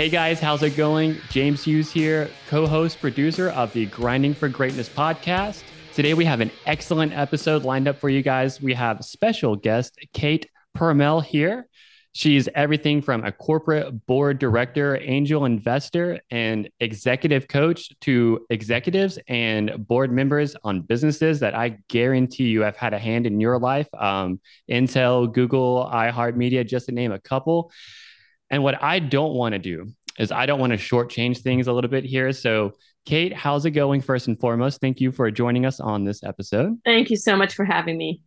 Hey guys, how's it going? James Hughes here, co host, producer of the Grinding for Greatness podcast. Today we have an excellent episode lined up for you guys. We have special guest Kate Purmal here. She's everything from a corporate board director, angel investor, and executive coach to executives and board members on businesses that I guarantee you have had a hand in your life. Um, Intel, Google, iHeartMedia, just to name a couple. And what I don't want to do is I don't want to shortchange things a little bit here. So, Kate, how's it going first and foremost? Thank you for joining us on this episode. Thank you so much for having me.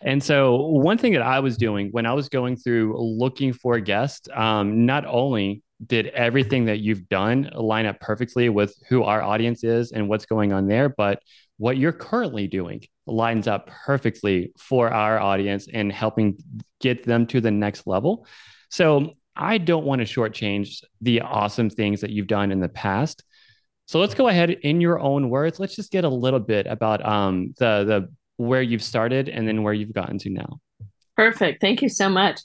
And so, one thing that I was doing when I was going through looking for guests, um, not only did everything that you've done line up perfectly with who our audience is and what's going on there, but what you're currently doing lines up perfectly for our audience and helping get them to the next level. So, I don't want to shortchange the awesome things that you've done in the past. So let's go ahead in your own words. Let's just get a little bit about um, the the where you've started and then where you've gotten to now. Perfect. Thank you so much.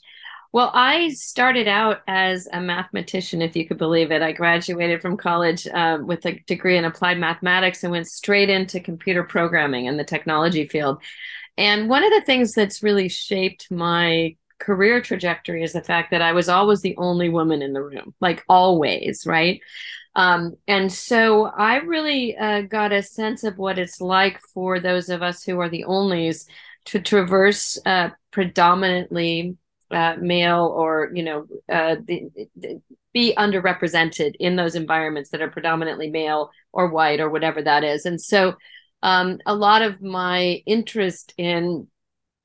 Well, I started out as a mathematician, if you could believe it. I graduated from college uh, with a degree in applied mathematics and went straight into computer programming in the technology field. And one of the things that's really shaped my career trajectory is the fact that I was always the only woman in the room, like always, right? Um, and so I really uh, got a sense of what it's like for those of us who are the onlys to traverse uh, predominantly uh, male or, you know, uh, the, the, be underrepresented in those environments that are predominantly male or white or whatever that is. And so um, a lot of my interest in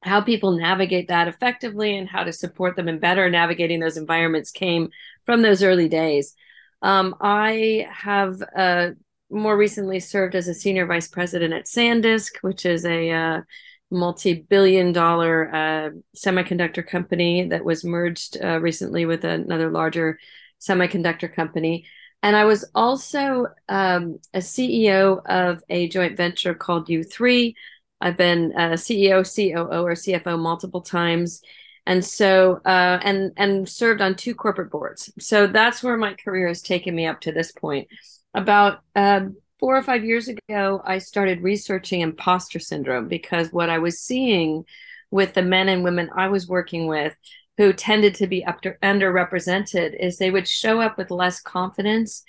how people navigate that effectively and how to support them in better navigating those environments came from those early days. Um, I have uh, more recently served as a senior vice president at SanDisk, which is a uh, multi-billion dollar uh, semiconductor company that was merged uh, recently with another larger semiconductor company. And I was also um, a CEO of a joint venture called U3. I've been a CEO, COO, or CFO multiple times and so uh, and and served on two corporate boards. So that's where my career has taken me up to this point. About uh, four or five years ago, I started researching imposter syndrome because what I was seeing with the men and women I was working with who tended to be to, underrepresented is they would show up with less confidence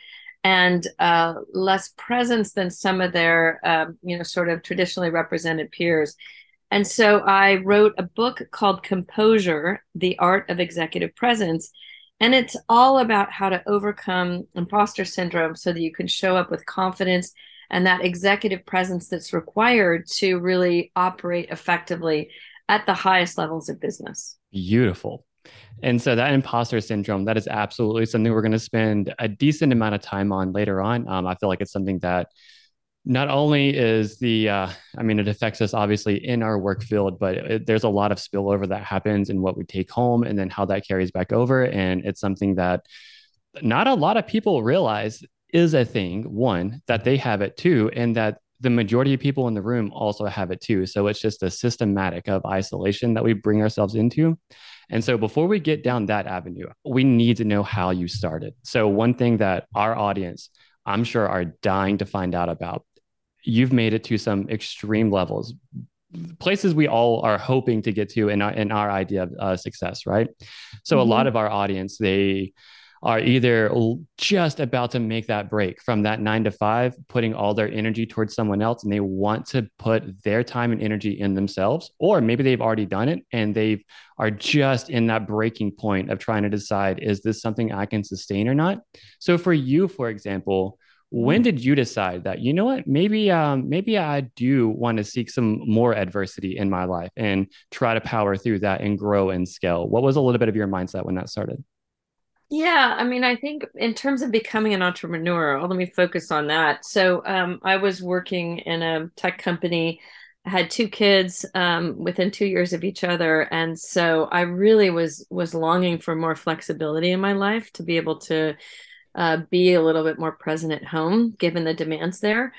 and uh, less presence than some of their um, you know sort of traditionally represented peers and so I wrote a book called Composure The Art of Executive Presence. And it's all about how to overcome imposter syndrome so that you can show up with confidence and that executive presence that's required to really operate effectively at the highest levels of business. Beautiful. And so that imposter syndrome, that is absolutely something we're going to spend a decent amount of time on later on. Um, I feel like it's something that not only is the uh, i mean it affects us obviously in our work field but it, there's a lot of spillover that happens in what we take home and then how that carries back over. And it's something that not a lot of people realize is a thing one that they have it too and that the majority of people in the room also have it too. So it's just a systematic of isolation that we bring ourselves into and so before we get down that avenue we need to know how you started so one thing that our audience I'm sure are dying to find out about you've made it to some extreme levels places we all are hoping to get to in our, in our idea of uh, success right so mm-hmm. a lot mm-hmm. of our audience they are either just about to make that break from that nine to five putting all their energy towards someone else and they want to put their time and energy in themselves or maybe they've already done it and they are just in that breaking point of trying to decide is this something i can sustain or not? So for you for example when did you decide that you know what? Maybe um, maybe i do want to seek some more adversity in my life and try to power through that and grow and scale. What was a little bit of your mindset when that started yeah i mean i think in terms of becoming an entrepreneur let me focus on that so um, i was working in a tech company I had two kids um, within two years of each other and so i really was was longing for more flexibility in my life to be able to uh, be a little bit more present at home given the demands there.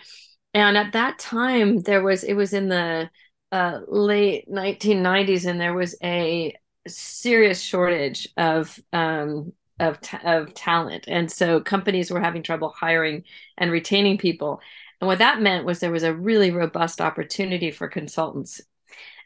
And at that time, there was it was in the uh, late 1990s, and there was a serious shortage of um, of of talent, and so companies were having trouble hiring and retaining people. And what that meant was there was a really robust opportunity for consultants.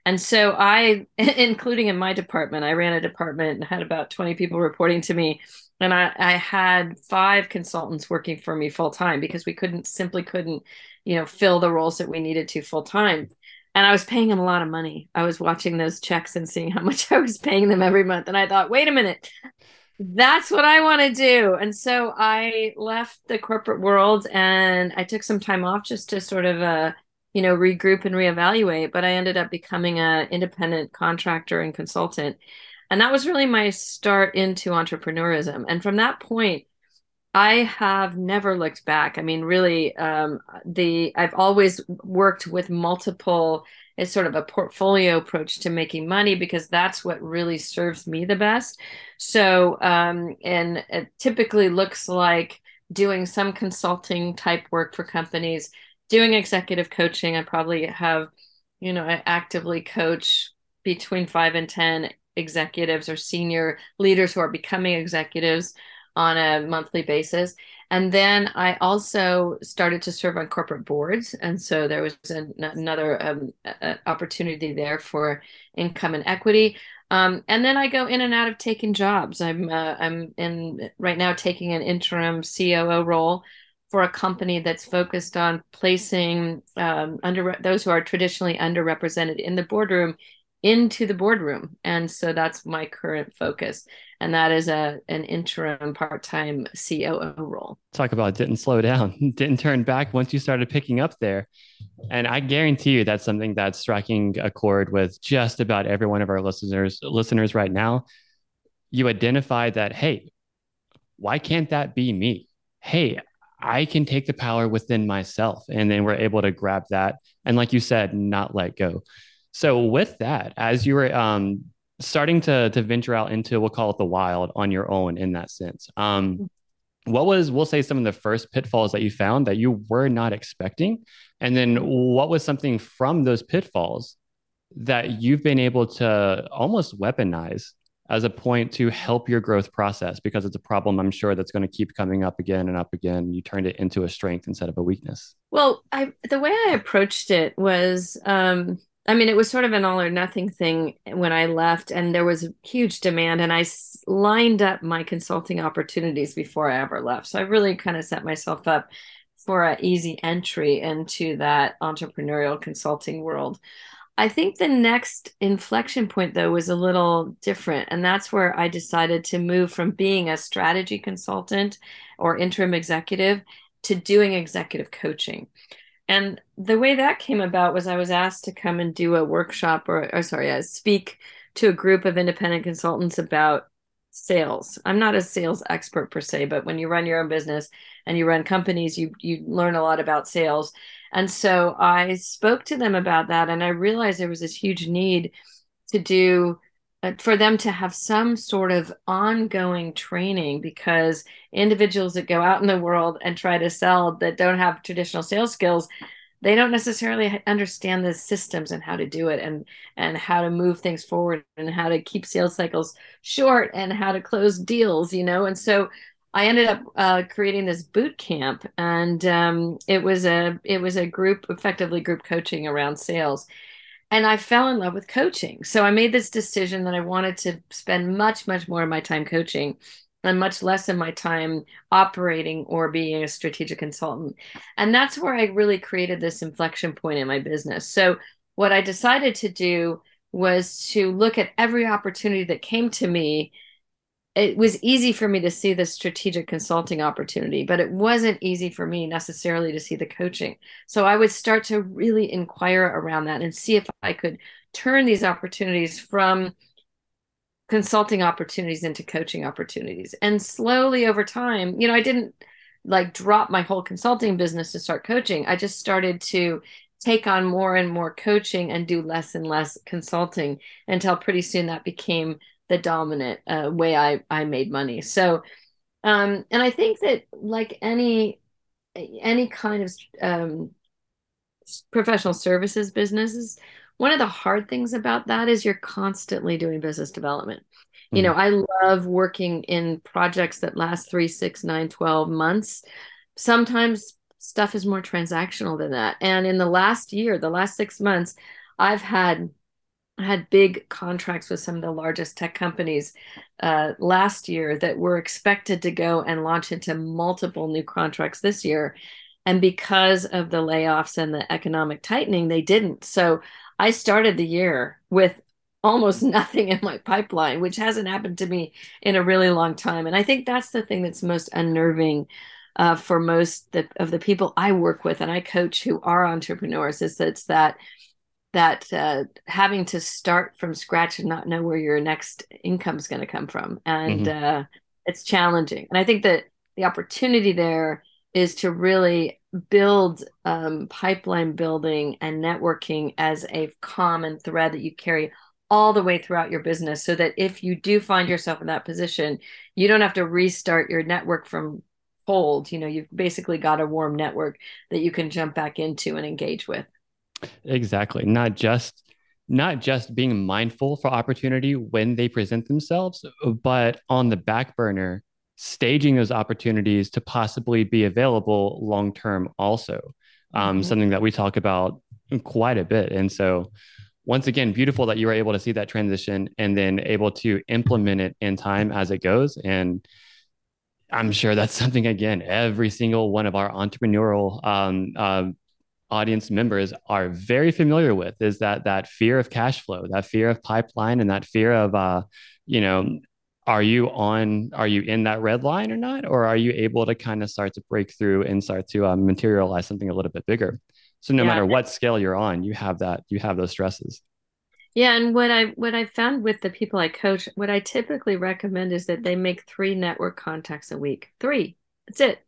And so I, including in my department, I ran a department and had about 20 people reporting to me. And I, I had five consultants working for me full time because we couldn't simply couldn't, you know, fill the roles that we needed to full time. And I was paying them a lot of money. I was watching those checks and seeing how much I was paying them every month. And I thought, wait a minute, that's what I want to do. And so I left the corporate world and I took some time off just to sort of, uh, you know, regroup and reevaluate. But I ended up becoming an independent contractor and consultant. And that was really my start into entrepreneurism. And from that point, I have never looked back. I mean, really, um, the I've always worked with multiple is sort of a portfolio approach to making money because that's what really serves me the best. So, um, and it typically looks like doing some consulting type work for companies, doing executive coaching. I probably have, you know, I actively coach between five and 10 executives or senior leaders who are becoming executives on a monthly basis. And then I also started to serve on corporate boards. And so there was an, another um, opportunity there for income and equity. Um, and then I go in and out of taking jobs. I'm uh, I'm in right now taking an interim COO role for a company that's focused on placing um, under those who are traditionally underrepresented in the boardroom into the boardroom. And so that's my current focus. And that is a an interim part-time COO role. Talk about didn't slow down, didn't turn back once you started picking up there. And I guarantee you that's something that's striking a chord with just about every one of our listeners listeners right now. You identify that, hey, why can't that be me? Hey, I can take the power within myself. And then we're able to grab that. And like you said, not let go. So with that, as you were um, starting to to venture out into we'll call it the wild on your own in that sense, um, what was we'll say some of the first pitfalls that you found that you were not expecting, and then what was something from those pitfalls that you've been able to almost weaponize as a point to help your growth process because it's a problem I'm sure that's going to keep coming up again and up again. You turned it into a strength instead of a weakness. Well, I the way I approached it was um, I mean, it was sort of an all or nothing thing when I left, and there was huge demand, and I lined up my consulting opportunities before I ever left. So I really kind of set myself up for an easy entry into that entrepreneurial consulting world. I think the next inflection point, though, was a little different. And that's where I decided to move from being a strategy consultant or interim executive to doing executive coaching. And the way that came about was I was asked to come and do a workshop or, or sorry, I speak to a group of independent consultants about sales. I'm not a sales expert per se, but when you run your own business and you run companies, you you learn a lot about sales. And so I spoke to them about that and I realized there was this huge need to do for them to have some sort of ongoing training because individuals that go out in the world and try to sell that don't have traditional sales skills they don't necessarily understand the systems and how to do it and and how to move things forward and how to keep sales cycles short and how to close deals you know? And so i ended up uh, creating this boot camp and um, it was a it was a group effectively group coaching around sales and I fell in love with coaching. So I made this decision that I wanted to spend much, much more of my time coaching and much less of my time operating or being a strategic consultant. And that's where I really created this inflection point in my business. So what I decided to do was to look at every opportunity that came to me it was easy for me to see the strategic consulting opportunity, but it wasn't easy for me necessarily to see the coaching. So I would start to really inquire around that and see if I could turn these opportunities from consulting opportunities into coaching opportunities. And slowly over time, you know, I didn't like drop my whole consulting business to start coaching. I just started to take on more and more coaching and do less and less consulting until pretty soon that became the dominant uh, way I I made money. So, um, and I think that like any any kind of um, professional services businesses, one of the hard things about that is you're constantly doing business development. You know, I love working in projects that last three, six, nine, 12 months. Sometimes stuff is more transactional than that. And in the last year, the last six months, I've had had big contracts with some of the largest tech companies uh, last year that were expected to go and launch into multiple new contracts this year. And because of the layoffs and the economic tightening, they didn't. So I started the year with almost nothing in my pipeline, which hasn't happened to me in a really long time. And I think that's the thing that's most unnerving uh, for most the, of the people I work with and I coach who are entrepreneurs is that it's that that uh, having to start from scratch and not know where your next income is going to come from, and mm-hmm. uh, it's challenging. And I think that the opportunity there is to really build um, pipeline building and networking as a common thread that you carry all the way throughout your business so that if you do find yourself in that position you don't have to restart your network from cold you know you've basically got a warm network that you can jump back into and engage with exactly not just not just being mindful for opportunity when they present themselves but on the back burner staging those opportunities to possibly be available long term also um, mm-hmm. something that we talk about quite a bit and so once again, beautiful that you were able to see that transition and then able to implement it in time as it goes. And I'm sure that's something again, every single one of our entrepreneurial um, uh, audience members are very familiar with is that that fear of cash flow, that fear of pipeline, and that fear of uh, you know, are you on, are you in that red line or not, or are you able to kind of start to break through and start to uh, materialize something a little bit bigger? So no yeah. matter what scale you're on, you have that, you have those stresses. Yeah, and what I what I found with the people I coach, what I typically recommend is that they make three network contacts a week. Three. That's it.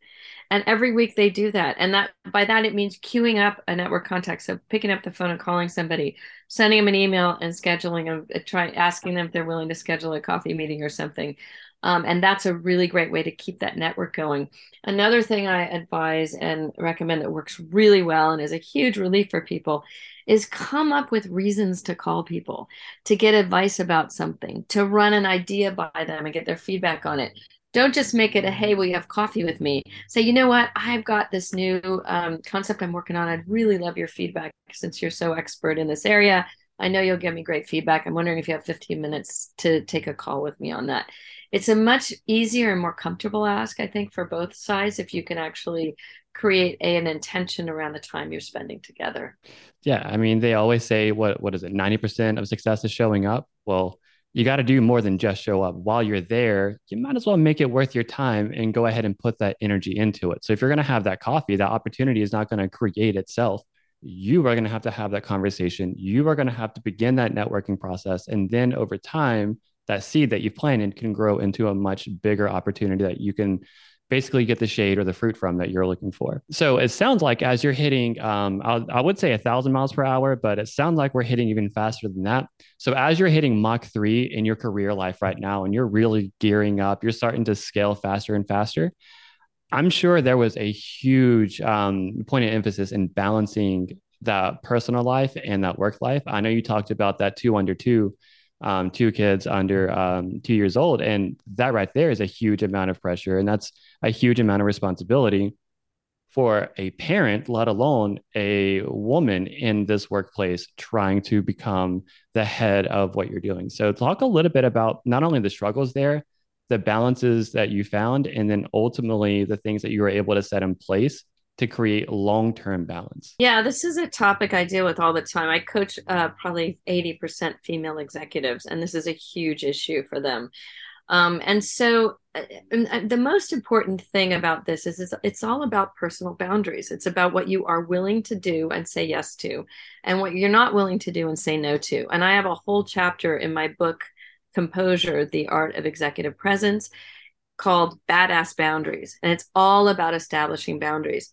And every week they do that. And that by that it means queuing up a network contact. So picking up the phone and calling somebody, sending them an email and scheduling them, uh, try asking them if they're willing to schedule a coffee meeting or something. Um, and that's a really great way to keep that network going. Another thing I advise and recommend that works really well and is a huge relief for people is come up with reasons to call people, to get advice about something, to run an idea by them and get their feedback on it. Don't just make it a hey, will you have coffee with me? Say, you know what? I've got this new um, concept I'm working on. I'd really love your feedback since you're so expert in this area. I know you'll give me great feedback. I'm wondering if you have 15 minutes to take a call with me on that it's a much easier and more comfortable ask i think for both sides if you can actually create a, an intention around the time you're spending together yeah i mean they always say what what is it 90% of success is showing up well you got to do more than just show up. While you're there you might as well make it worth your time and go ahead and put that energy into it. So if you're going to have that coffee that opportunity is not going to create itself. You are going to have to have that conversation. You are going to have to begin that networking process and then over time that seed that you've planted can grow into a much bigger opportunity that you can basically get the shade or the fruit from that you're looking for. So it sounds like as you're hitting, um, I, would say a thousand miles per hour, but it sounds like we're hitting even faster than that. So as you're hitting Mach 3 in your career life right now, and you're really gearing up, you're starting to scale faster and faster. I'm sure there was a huge um, point of emphasis in balancing that personal life and that work life. I know you talked about that two under two um, two kids under um, two years old. And that right there is a huge amount of pressure. And that's a huge amount of responsibility for a parent, let alone a woman in this workplace trying to become the head of what you're doing. So, talk a little bit about not only the struggles there, the balances that you found, and then ultimately the things that you were able to set in place to create long-term balance? Yeah, this is a topic I deal with all the time. I coach uh, probably 80% female executives, and this is a huge issue for them. Um, and so uh, uh, the most important thing about this is, is it's all about personal boundaries. It's about what you are willing to do and say yes to, and what you're not willing to do and say no to. And I have a whole chapter in my book, Composure, The Art of Executive Presence, called Badass Boundaries. And it's all about establishing boundaries.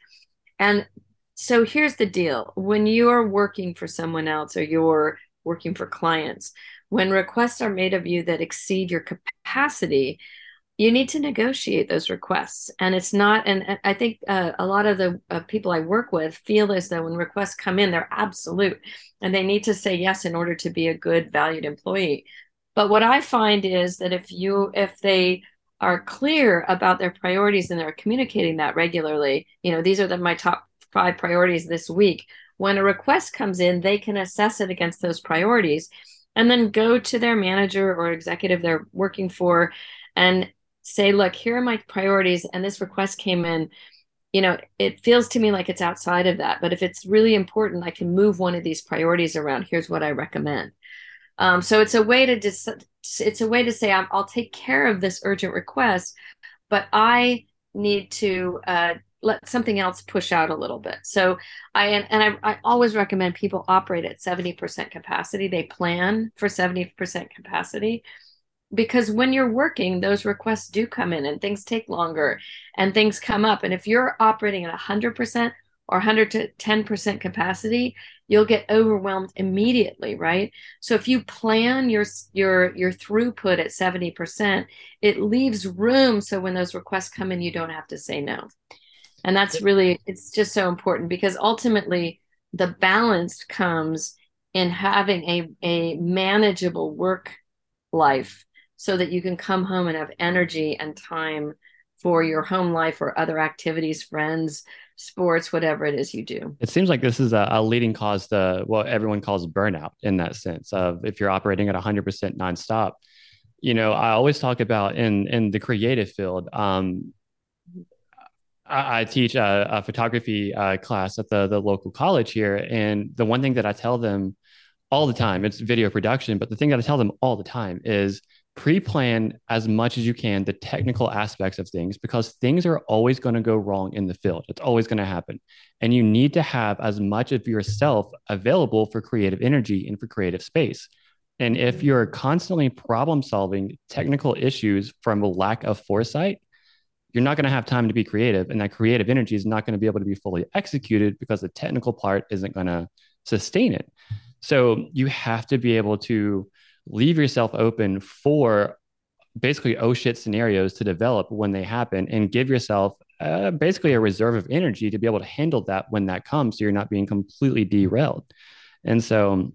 And so here's the deal when you're working for someone else or you're working for clients, when requests are made of you that exceed your capacity, you need to negotiate those requests. And it's not, and I think uh, a lot of the uh, people I work with feel as though when requests come in, they're absolute and they need to say yes in order to be a good, valued employee. But what I find is that if you if they are clear about their priorities and they're communicating that regularly, you know, these are the, my top five priorities this week. When a request comes in, they can assess it against those priorities and then go to their manager or executive they're working for and say, look, here are my priorities, and this request came in. You know, it feels to me like it's outside of that. But if it's really important, I can move one of these priorities around. Here's what I recommend. Um, so it's a way to dis- it's a way to say I'll, I'll, take care of this urgent request, but I need to uh, let something else push out a little bit. So I and I, I always recommend people operate at seventy percent capacity. They plan for seventy percent capacity because when you're working those requests do come in and things take longer and things come up and if you're operating at 100% or 110% capacity you'll get overwhelmed immediately right so if you plan your your your throughput at 70% it leaves room so when those requests come in you don't have to say no and that's really it's just so important because ultimately the balance comes in having a a manageable work life so that you can come home and have energy and time for your home life or other activities, friends, sports, whatever it is you do. It seems like this is a, a leading cause to what everyone calls burnout in that sense of if you're operating at 100% nonstop. You know, I always talk about in in the creative field. Um, I, I teach a, a photography uh, class at the the local college here, and the one thing that I tell them all the time it's video production, but the thing that I tell them all the time is pre-plan as much as you can the technical aspects of things because things are always going to go wrong in the field. It's always going to happen. And you need to have as much of yourself available for creative energy and for creative space. And if you're constantly problem solving technical issues from a lack of foresight you're not going to have time to be creative and that creative energy is not going to be able to be fully executed because the technical part isn't going to sustain it. So you have to be able to leave yourself open for basically oh shit scenarios to develop when they happen and give yourself uh, basically a reserve of energy to be able to handle that when that comes so you're not being completely derailed. And so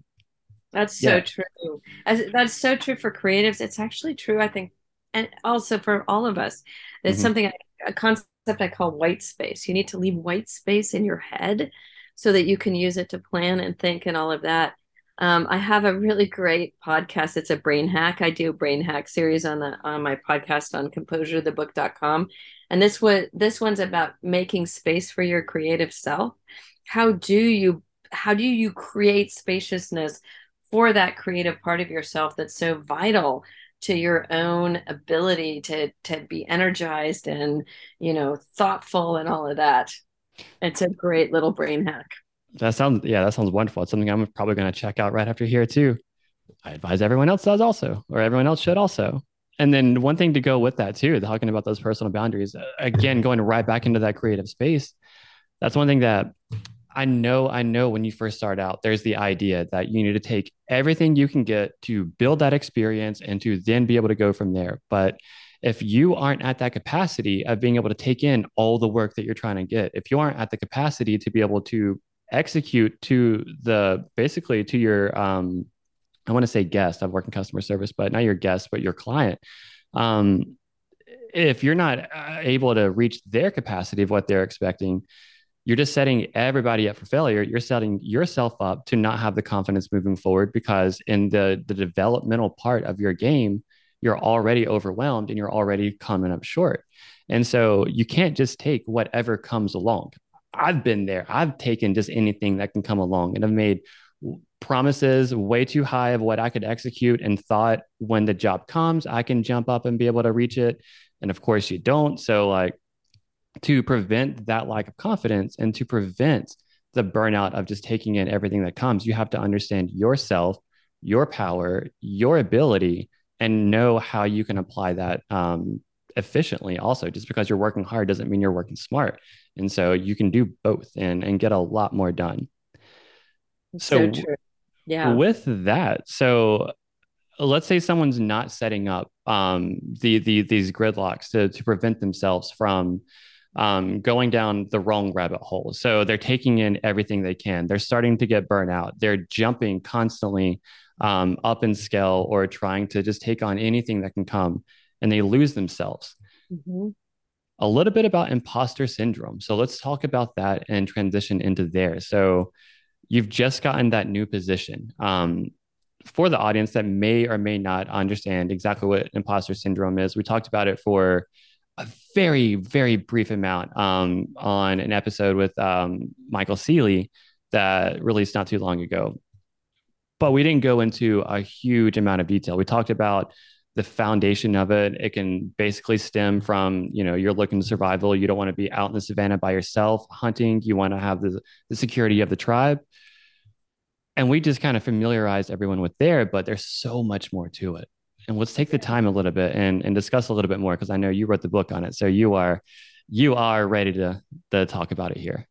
that's so yeah. true. As, that's so true for creatives. It's actually true i think and also for all of us it's mm-hmm. something a concept i call white space you need to leave white space in your head so that you can use it to plan and think and all of that um, I have a really great podcast. It's a brain hack. I do a brain hack series on the on my podcast on composurethebook.com. And this one this one's about making space for your creative self. How do you how do you create spaciousness for that creative part of yourself that's so vital to your own ability to to be energized and you know thoughtful and all of that. It's a great little brain hack. That sounds yeah, that sounds wonderful. It's something I'm probably going to check out right after here too. I advise everyone else does also, or everyone else should also. And then one thing to go with that too, talking about those personal boundaries, uh, again, going right back into that creative space. That's one thing that I know. I know when you first start out, there's the idea that you need to take everything you can get to build that experience and to then be able to go from there. But if you aren't at that capacity of being able to take in all the work that you're trying to get, if you aren't at the capacity to be able to execute to the basically to your um i want to say guest i've worked in customer service but not your guest but your client um if you're not uh, able to reach their capacity of what they're expecting you're just setting everybody up for failure you're setting yourself up to not have the confidence moving forward because in the the developmental part of your game you're already overwhelmed and you're already coming up short and so you can't just take whatever comes along I've been there. I've taken just anything that can come along and I've made promises way too high of what I could execute and thought when the job comes, I can jump up and be able to reach it. And of course, you don't. So, like, to prevent that lack of confidence and to prevent the burnout of just taking in everything that comes, you have to understand yourself, your power, your ability, and know how you can apply that um, efficiently. Also, just because you're working hard doesn't mean you're working smart. And so you can do both and, and get a lot more done. So, so yeah. With that, so let's say someone's not setting up um, the, the these gridlocks to, to prevent themselves from um, going down the wrong rabbit hole. So they're taking in everything they can. They're starting to get burnt out. They're jumping constantly um, up in scale or trying to just take on anything that can come, and they lose themselves. Mm-hmm. A little bit about imposter syndrome. So let's talk about that and transition into there. So you've just gotten that new position. Um, for the audience that may or may not understand exactly what imposter syndrome is, we talked about it for a very, very brief amount um, on an episode with um, Michael Sealey that released not too long ago. But we didn't go into a huge amount of detail. We talked about the foundation of it. It can basically stem from, you know, you're looking to survival. You don't want to be out in the savannah by yourself hunting. You want to have the, the security of the tribe and we just kind of familiarized everyone with there but there's so much more to it and let's take the time a little bit and, and discuss a little bit more because i know you wrote the book on it. So you are you are ready to, to talk about it here.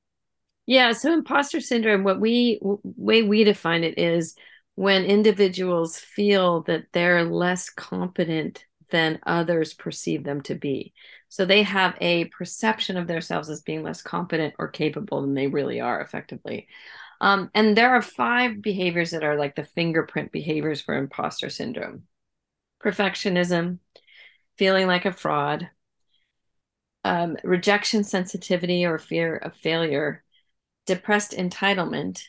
Yeah so imposter syndrome what we way we define it is when individuals feel that they're less competent than others perceive them to be. So they have a perception of themselves as being less competent or capable than they really are effectively. Um, and there are five behaviors that are like the fingerprint behaviors for imposter syndrome perfectionism, feeling like a fraud, um, rejection sensitivity or fear of failure, depressed entitlement,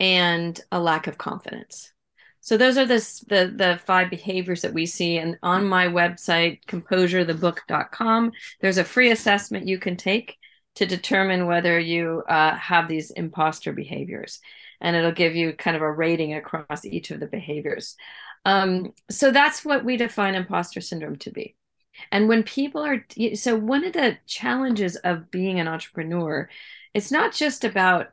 and a lack of confidence. So those are the, the, five behaviors that we see. And on my website, composurethebook.com, there's a free assessment you can take to determine whether you uh, have these imposter behaviors. And it'll give you kind of a rating across each of the behaviors. Um, so that's what we define imposter syndrome to be. And when people are, so one of the challenges of being an entrepreneur, it's not just about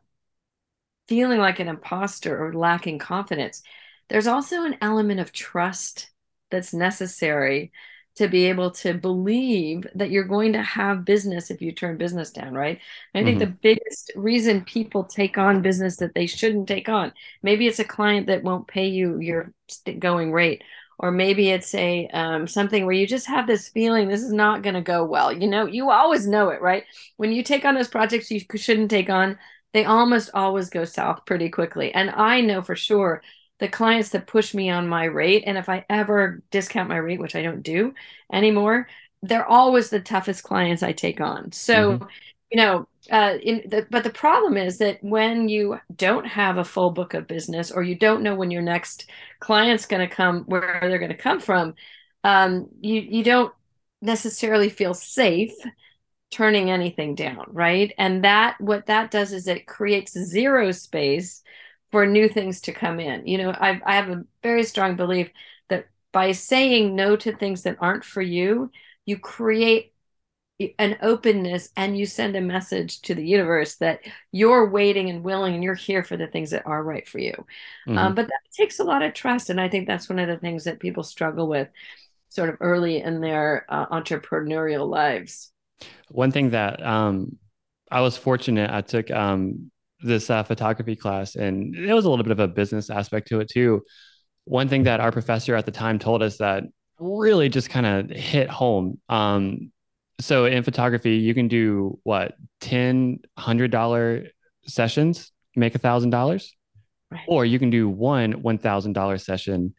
feeling like an imposter or lacking confidence. There's also an element of trust that's necessary to be able to believe that you're going to have business if you turn business down, right? And I think mm-hmm. the biggest reason people take on business that they shouldn't take on, maybe it's a client that won't pay you your going rate, or maybe it's a um, something where you just have this feeling this is not going to go well. You know, you always know it, right? When you take on those projects you shouldn't take on, they almost always go south pretty quickly. And I know for sure the clients that push me on my rate and if i ever discount my rate which i don't do anymore they're always the toughest clients i take on so mm-hmm. you know uh, the, but the problem is that when you don't have a full book of business or you don't know when your next client's going to come where they're going to come from um, you you don't necessarily feel safe turning anything down right and that what that does is it creates zero space for new things to come in. You know, I, I have a very strong belief that by saying no to things that aren't for you, you create an openness and you send a message to the universe that you're waiting and willing and you're here for the things that are right for you. Um, mm-hmm. Um, but that takes a lot of trust. And I think that's one of the things that people struggle with sort of early in their uh, entrepreneurial lives. One thing that um, I was fortunate, I took um, this uh, photography class, and it was a little bit of a business aspect to it too. One thing that our professor at the time told us that really just kind of hit home. Um, so in photography, you can do what ten hundred dollar sessions, make a thousand dollars, or you can do one one thousand dollar session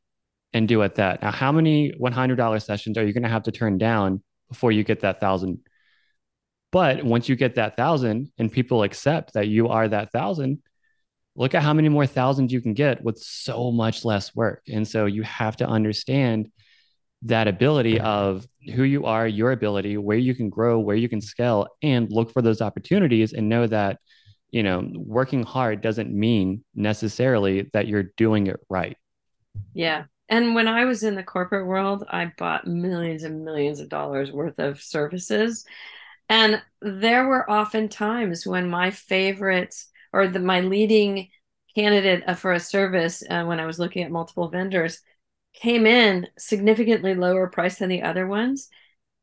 and do it that. Now, how many one hundred dollar sessions are you going to have to turn down before you get that thousand but once you get that thousand and people accept that you are that thousand, look at how many more thousands you can get with so much less work. And so you have to understand that ability of who you are, your ability, where you can grow, where you can scale, and look for those opportunities and know that, you know, working hard doesn't mean necessarily that you're doing it right. Yeah. And when I was in the corporate world, I bought millions and millions of dollars worth of services and there were often times when my favorite or the, my leading candidate uh, for a service uh, when I was looking at multiple vendors came in significantly lower price than the other ones.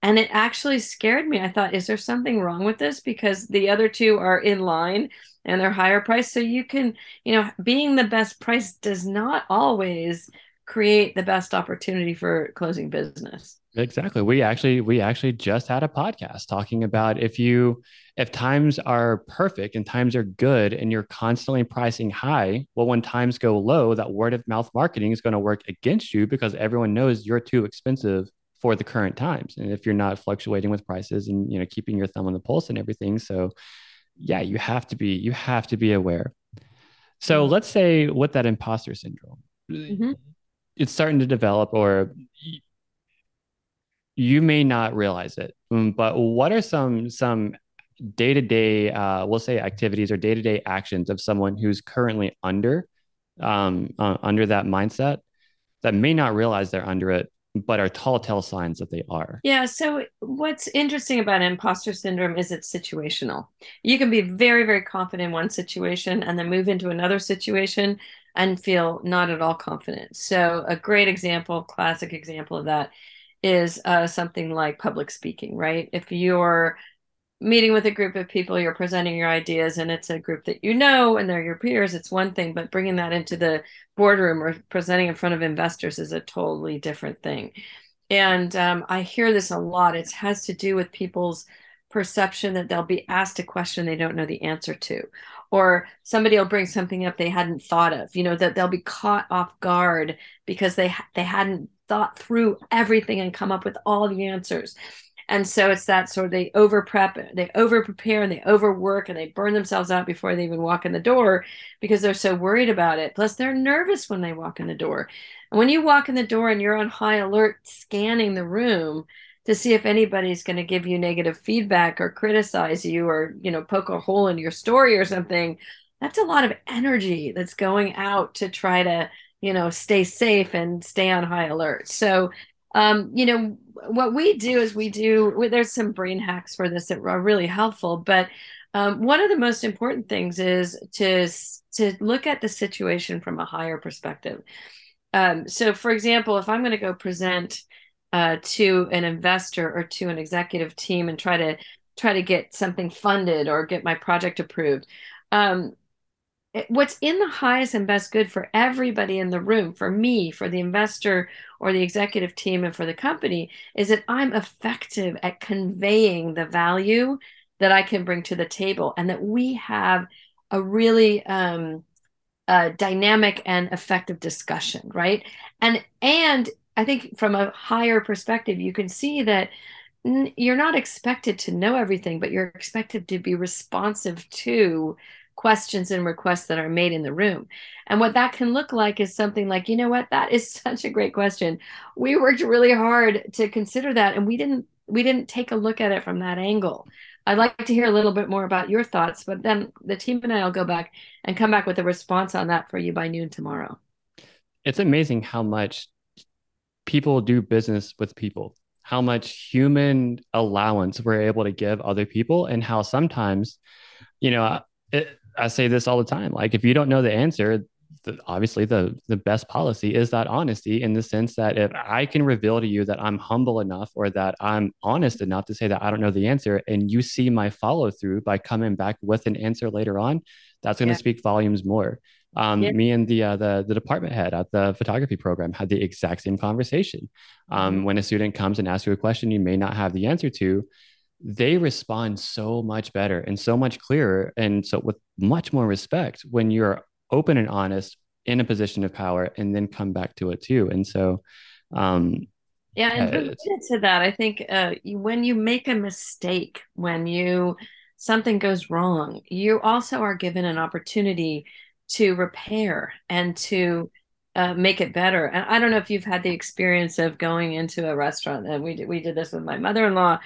And it actually scared me. I thought, is there something wrong with this? Because the other two are in line and they're higher price. So you can, you know, being the best price does not always create the best opportunity for closing business. Exactly. We actually we actually just had a podcast talking about if you if times are perfect and times are good and you're constantly pricing high, well when times go low, that word of mouth marketing is going to work against you because everyone knows you're too expensive for the current times. And if you're not fluctuating with prices and you know keeping your thumb on the pulse and everything, so yeah, you have to be you have to be aware. So mm-hmm. let's say with that imposter syndrome, mm-hmm. It's starting to develop or you may not realize it mm, but what are some some day-to-day uh, we'll say activities or day-to-day actions of someone who's currently under um, uh, under that mindset that may not realize they're under it but are telltale signs that they are? Yeah so what's interesting about imposter syndrome is it's situational. You can be very very confident in one situation and then move into another situation and feel not at all confident so a great example classic example of that is uh, something like public speaking, right? If you're meeting with a group of people, you're presenting your ideas, and it's a group that you know and they're your peers, it's one thing. But bringing that into the boardroom or presenting in front of investors is a totally different thing. And um, I hear this a lot. It has to do with people's perception that they'll be asked a question they don't know the answer to or somebody will bring something up they hadn't thought of you know that they'll be caught off guard because they they hadn't thought through everything and come up with all the answers. And so it's that sort of they over prep, they over prepare, and they overwork, and they burn themselves out before they even walk in the door because they're so worried about it. Plus, they're nervous when they walk in the door. And when you walk in the door and you're on high alert, scanning the room to see if anybody's going to give you negative feedback or criticize you or you know poke a hole in your story or something, that's a lot of energy that's going out to try to you know stay safe and stay on high alert. So um, you know what we do is we do there's some brain hacks for this that are really helpful but um, one of the most important things is to to look at the situation from a higher perspective. Um, so for example if i'm going to go present uh, to an investor or to an executive team and try to try to get something funded or get my project approved um, what's in the highest and best good for everybody in the room, for me, for the investor or the executive team, and for the company, is that I'm effective at conveying the value that I can bring to the table and that we have a really um, uh, dynamic and effective discussion, right? And and I think from a higher perspective, you can see that you're not expected to know everything, but you're expected to be responsive to questions and requests that are made in the room. And what that can look like is something like, you know what, that is such a great question. We worked really hard to consider that and we didn't we didn't take a look at it from that angle. I'd like to hear a little bit more about your thoughts, but then the team and I will go back and come back with a response on that for you by noon tomorrow. It's amazing how much people do business with people, how much human allowance we're able to give other people, and how sometimes, you know, it, I say this all the time. Like if you don't know the answer, the, obviously the the best policy is that honesty in the sense that if I can reveal to you that I'm humble enough or that I'm honest enough to say that I don't know the answer and you see my follow through by coming back with an answer later on, that's going to yeah. speak volumes more. Um, yeah. Me and the, uh, the the department head at the photography program had the exact same conversation. Um, mm-hmm. When a student comes and asks you a question you may not have the answer to, they respond so much better and so much clearer and so with much more respect when you're open and honest in a position of power and then come back to it too and so um yeah and related to that i think uh when you make a mistake when you something goes wrong you also are given an opportunity to repair and to uh, make it better. And I don't know if you've had the experience of going into a restaurant, and we did, we did this with my mother in law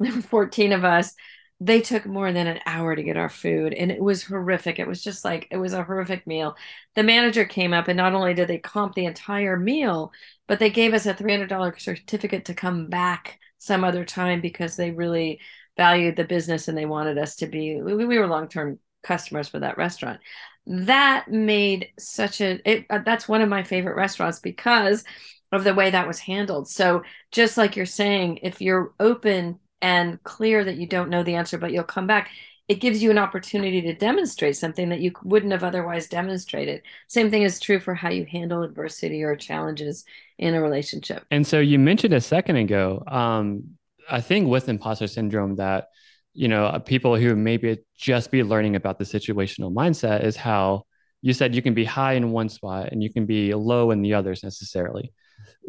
14 of us. They took more than an hour to get our food and it was horrific. It was just like it was a horrific meal. The manager came up and not only did they comp the entire meal but they gave us a $300 certificate to come back some other time because they really valued the business and they wanted us to be we, we were long-term customers for that restaurant that made such a it, uh, that's one of my favorite restaurants because of the way that was handled so just like you're saying if you're open and clear that you don't know the answer, but you'll come back. it gives you an opportunity to demonstrate something that you wouldn't have otherwise demonstrated. Same thing is true for how you handle adversity or challenges in a relationship. And so you mentioned a second ago, um, I think with imposter syndrome that you know uh, people who maybe just be learning about the situational mindset is how you said you can be high in one spot and you can be low in the others necessarily.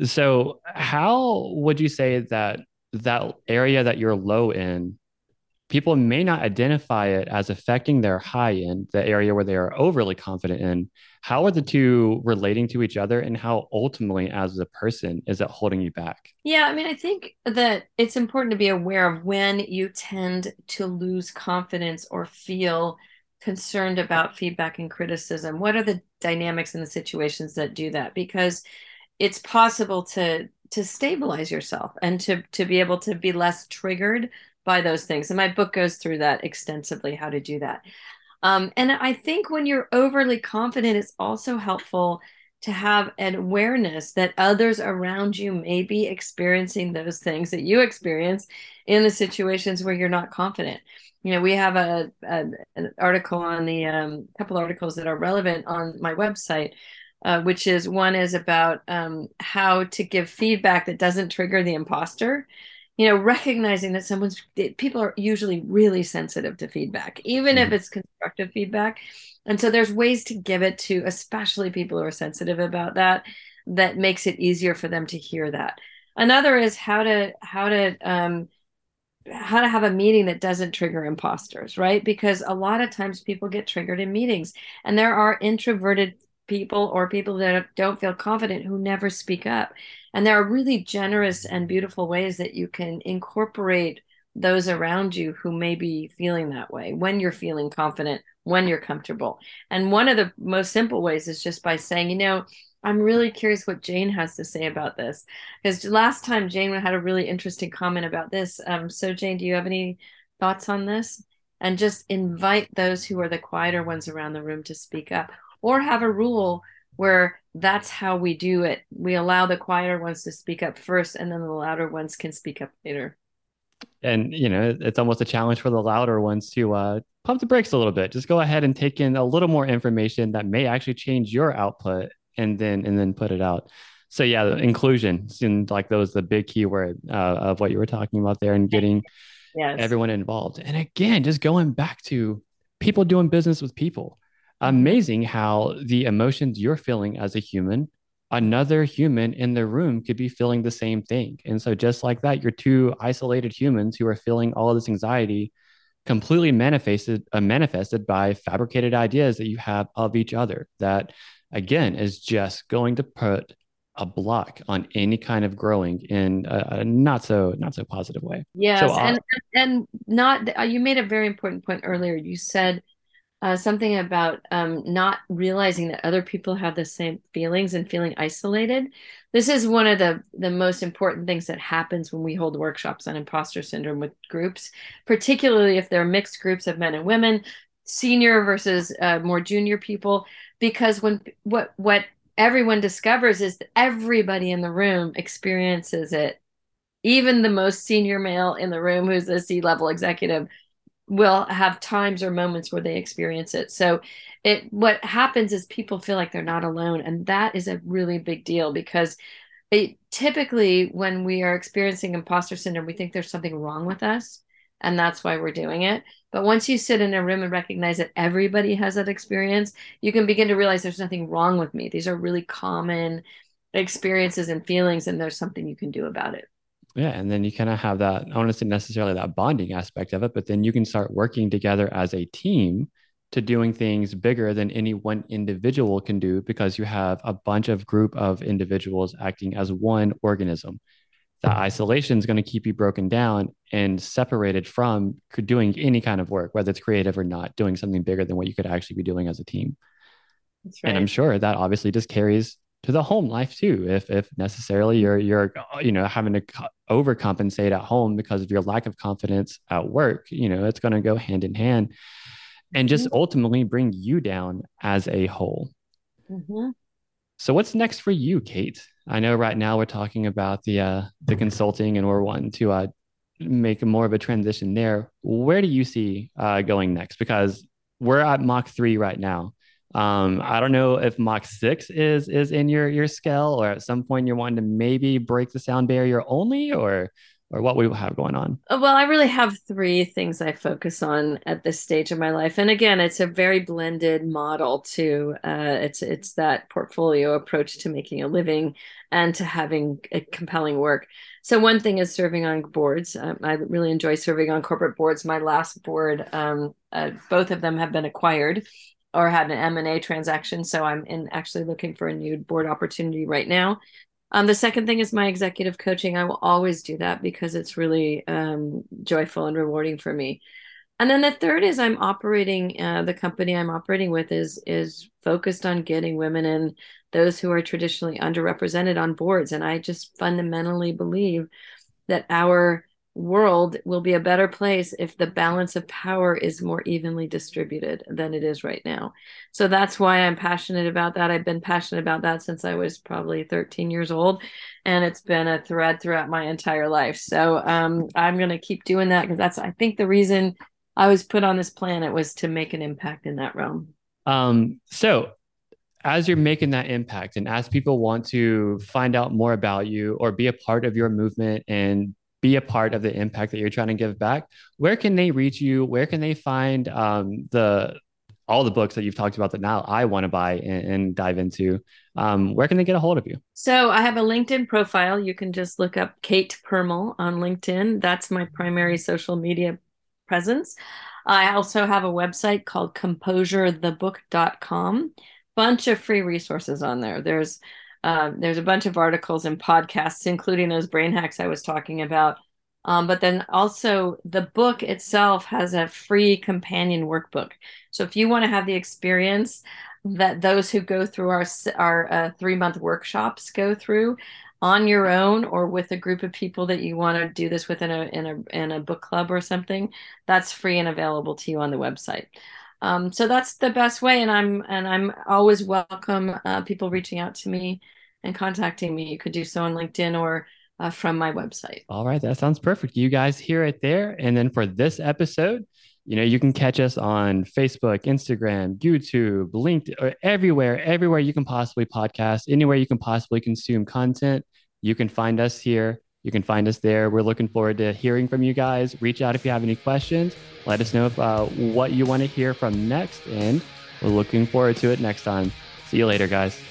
So how would you say that that area that you're low in people may not identify it as affecting their high end, the area where they are overly confident in. How are the two relating to each other, and how ultimately, as a person, is it holding you back? Yeah, I mean, I think that it's important to be aware of when you tend to lose confidence or feel concerned about feedback and criticism. What are the dynamics and the situations that do that? Because it's possible to to stabilize yourself and to to be able to be less triggered by those things. And my book goes through that extensively, how to do that. Um, and I think when you're overly confident, it's also helpful to have an awareness that others around you may be experiencing those things that you experience in the situations where you're not confident. You know, we have a, a an article on the um, couple articles that are relevant on my website, uh, which is one is about um, how to give feedback that doesn't trigger the imposter you know recognizing that someone's people are usually really sensitive to feedback even mm-hmm. if it's constructive feedback. And so there's ways to give it to especially people who are sensitive about that that makes it easier for them to hear that. Another is how to how to um how to have a meeting that doesn't trigger imposters right? Because a lot of times people get triggered in meetings and there are introverted people or people that don't feel confident who never speak up. And there are really generous and beautiful ways that you can incorporate those around you who may be feeling that way when you're feeling confident, when you're comfortable. And one of the most simple ways is just by saying, you know, I'm really curious what Jane has to say about this. Because last time Jane had a really interesting comment about this. Um, so, Jane, do you have any thoughts on this? And just invite those who are the quieter ones around the room to speak up or have a rule where that's how we do it. We allow the quieter ones to speak up first, and then the louder ones can speak up later. And you know, it's almost a challenge for the louder ones to uh, pump the brakes a little bit. Just go ahead and take in a little more information that may actually change your output, and then and then put it out. So yeah, the inclusion seemed like those the big keyword uh, of what you were talking about there, and getting yes. everyone involved. And again, just going back to people doing business with people amazing how the emotions you're feeling as a human, another human in the room could be feeling the same thing. And so, just like that, you're two isolated humans who are feeling all of this anxiety completely manifested uh, manifested by fabricated ideas that you have of each other that again is just going to put a block on any kind of growing in a, a not so not so positive way yes so, uh, and and not uh, you made a very important point earlier you said uh, something about um, not realizing that other people have the same feelings and feeling isolated. This is one of the the most important things that happens when we hold workshops on imposter syndrome with groups, particularly if they're mixed groups of men and women, senior versus uh, more junior people, because when what what everyone discovers is that everybody in the room experiences it. Even the most senior male in the room, who's a C level executive, will have times or moments where they experience it. So it what happens is people feel like they're not alone and that is a really big deal because it, typically when we are experiencing imposter syndrome we think there's something wrong with us and that's why we're doing it. But once you sit in a room and recognize that everybody has that experience, you can begin to realize there's nothing wrong with me. These are really common experiences and feelings and there's something you can do about it yeah and then you kind of have that i don't want to say necessarily that bonding aspect of it but then you can start working together as a team to doing things bigger than any one individual can do because you have a bunch of group of individuals acting as one organism that isolation is going to keep you broken down and separated from doing any kind of work whether it's creative or not doing something bigger than what you could actually be doing as a team right. and i'm sure that obviously just carries to the home life too if if necessarily you're you're you know having to overcompensate at home because of your lack of confidence at work you know it's going to go hand in hand and just mm-hmm. ultimately bring you down as a whole mm-hmm. so what's next for you kate i know right now we're talking about the uh the consulting and we're wanting to uh make more of a transition there. Where do you see uh, going next? Because we're at Mach three right now. Um, I don't know if Mach six is is in your your scale, or at some point you're wanting to maybe break the sound barrier only, or or what we have going on? Uh, well, I really have three things I focus on at this stage of my life, and again, it's a very blended model too. Uh, it's it's that portfolio approach to making a living and to having a compelling work. So one thing is serving on boards. Um, I really enjoy serving on corporate boards. My last board, um, uh, both of them have been acquired or had an M&A transaction. So I'm in actually looking for a new board opportunity right now. Um, the second thing is my executive coaching. I will always do that because it's really um, joyful and rewarding for me. And then the third is I'm operating. Uh, the company I'm operating with is is focused on getting women and those who are traditionally underrepresented on boards. And I just fundamentally believe that our world will be a better place if the balance of power is more evenly distributed than it is right now. So that's why I'm passionate about that. I've been passionate about that since I was probably 13 years old, and it's been a thread throughout my entire life. So um, I'm going to keep doing that because that's, I think, the reason I was put on this planet was to make an impact in that realm. Um, so as you're making that impact and as people want to find out more about you or be a part of your movement and be a part of the impact that you're trying to give back where can they reach you? Where can they find um, the all the books that you've talked about that now i want to buy and, and, dive into? Um, where can they get a hold of you? So i have a linkedin profile. You can just look up kate Purmal on linkedin. That's my primary social media presence. I also have a website called composurethebook.com bunch of free resources on there. There's um, there's a bunch of articles and podcasts, including those brain hacks I was talking about. Um, but then also the book itself has a free companion workbook. So if you want to have the experience that those who go through our our uh, three month workshops go through on your own or with a group of people that you want to do this with in a in a in a book club or something, that's free and available to you on the website. Um, so that's the best way, and I'm and I'm always welcome uh, people reaching out to me and contacting me. You could do so on LinkedIn or uh, from my website. All right, that sounds perfect. You guys hear it there. And then for this episode, you know, you can catch us on Facebook, Instagram, YouTube, LinkedIn, or everywhere, everywhere you can possibly podcast, anywhere you can possibly consume content. You can find us here. You can find us there. We're looking forward to hearing from you guys. Reach out if you have any questions. Let us know if, uh, what you want to hear from next. And we're looking forward to it next time. See you later, guys.